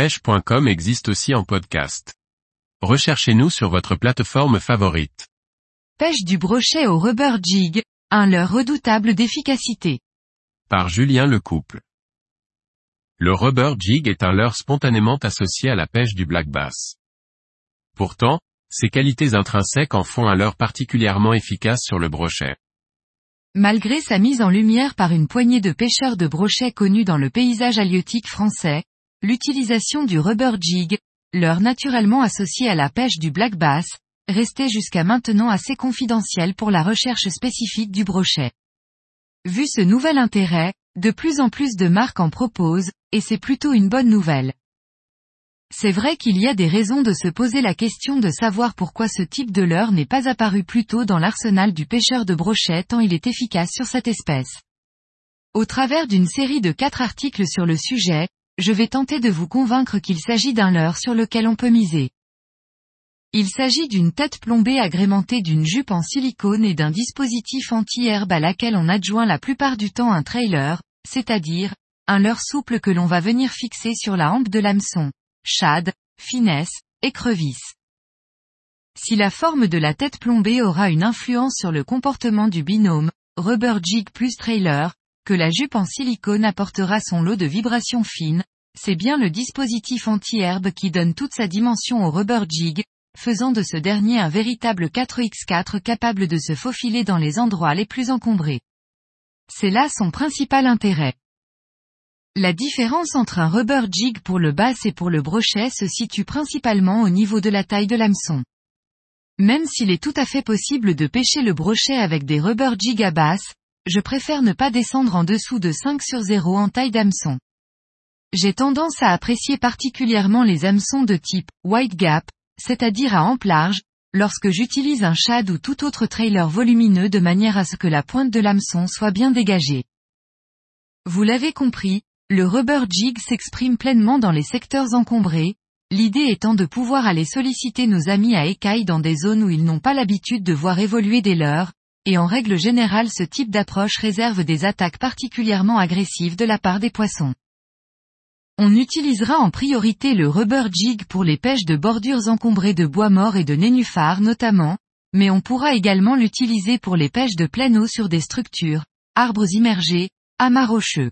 pêche.com existe aussi en podcast. Recherchez-nous sur votre plateforme favorite. Pêche du brochet au rubber jig, un leurre redoutable d'efficacité. Par Julien Lecouple. Le rubber jig est un leurre spontanément associé à la pêche du black bass. Pourtant, ses qualités intrinsèques en font un leurre particulièrement efficace sur le brochet. Malgré sa mise en lumière par une poignée de pêcheurs de brochets connus dans le paysage halieutique français, L'utilisation du rubber jig, leur naturellement associé à la pêche du black bass, restait jusqu'à maintenant assez confidentielle pour la recherche spécifique du brochet. Vu ce nouvel intérêt, de plus en plus de marques en proposent, et c'est plutôt une bonne nouvelle. C'est vrai qu'il y a des raisons de se poser la question de savoir pourquoi ce type de leurre n'est pas apparu plus tôt dans l'arsenal du pêcheur de brochet tant il est efficace sur cette espèce. Au travers d'une série de quatre articles sur le sujet, je vais tenter de vous convaincre qu'il s'agit d'un leurre sur lequel on peut miser. Il s'agit d'une tête plombée agrémentée d'une jupe en silicone et d'un dispositif anti-herbe à laquelle on adjoint la plupart du temps un trailer, c'est-à-dire, un leurre souple que l'on va venir fixer sur la hampe de l'hameçon. Shad, finesse, écrevisse. Si la forme de la tête plombée aura une influence sur le comportement du binôme, rubber jig plus trailer, que la jupe en silicone apportera son lot de vibrations fines, c'est bien le dispositif anti-herbe qui donne toute sa dimension au rubber jig, faisant de ce dernier un véritable 4x4 capable de se faufiler dans les endroits les plus encombrés. C'est là son principal intérêt. La différence entre un rubber jig pour le bass et pour le brochet se situe principalement au niveau de la taille de l'hameçon. Même s'il est tout à fait possible de pêcher le brochet avec des rubber jig à basse, je préfère ne pas descendre en dessous de 5 sur 0 en taille d'hameçon. J'ai tendance à apprécier particulièrement les hameçons de type wide gap, c'est-à-dire à ample large, lorsque j'utilise un shad ou tout autre trailer volumineux de manière à ce que la pointe de l'hameçon soit bien dégagée. Vous l'avez compris, le rubber jig s'exprime pleinement dans les secteurs encombrés, l'idée étant de pouvoir aller solliciter nos amis à écailles dans des zones où ils n'ont pas l'habitude de voir évoluer des leurs, et en règle générale ce type d'approche réserve des attaques particulièrement agressives de la part des poissons. On utilisera en priorité le rubber jig pour les pêches de bordures encombrées de bois mort et de nénuphars notamment, mais on pourra également l'utiliser pour les pêches de pleine eau sur des structures, arbres immergés, amas rocheux.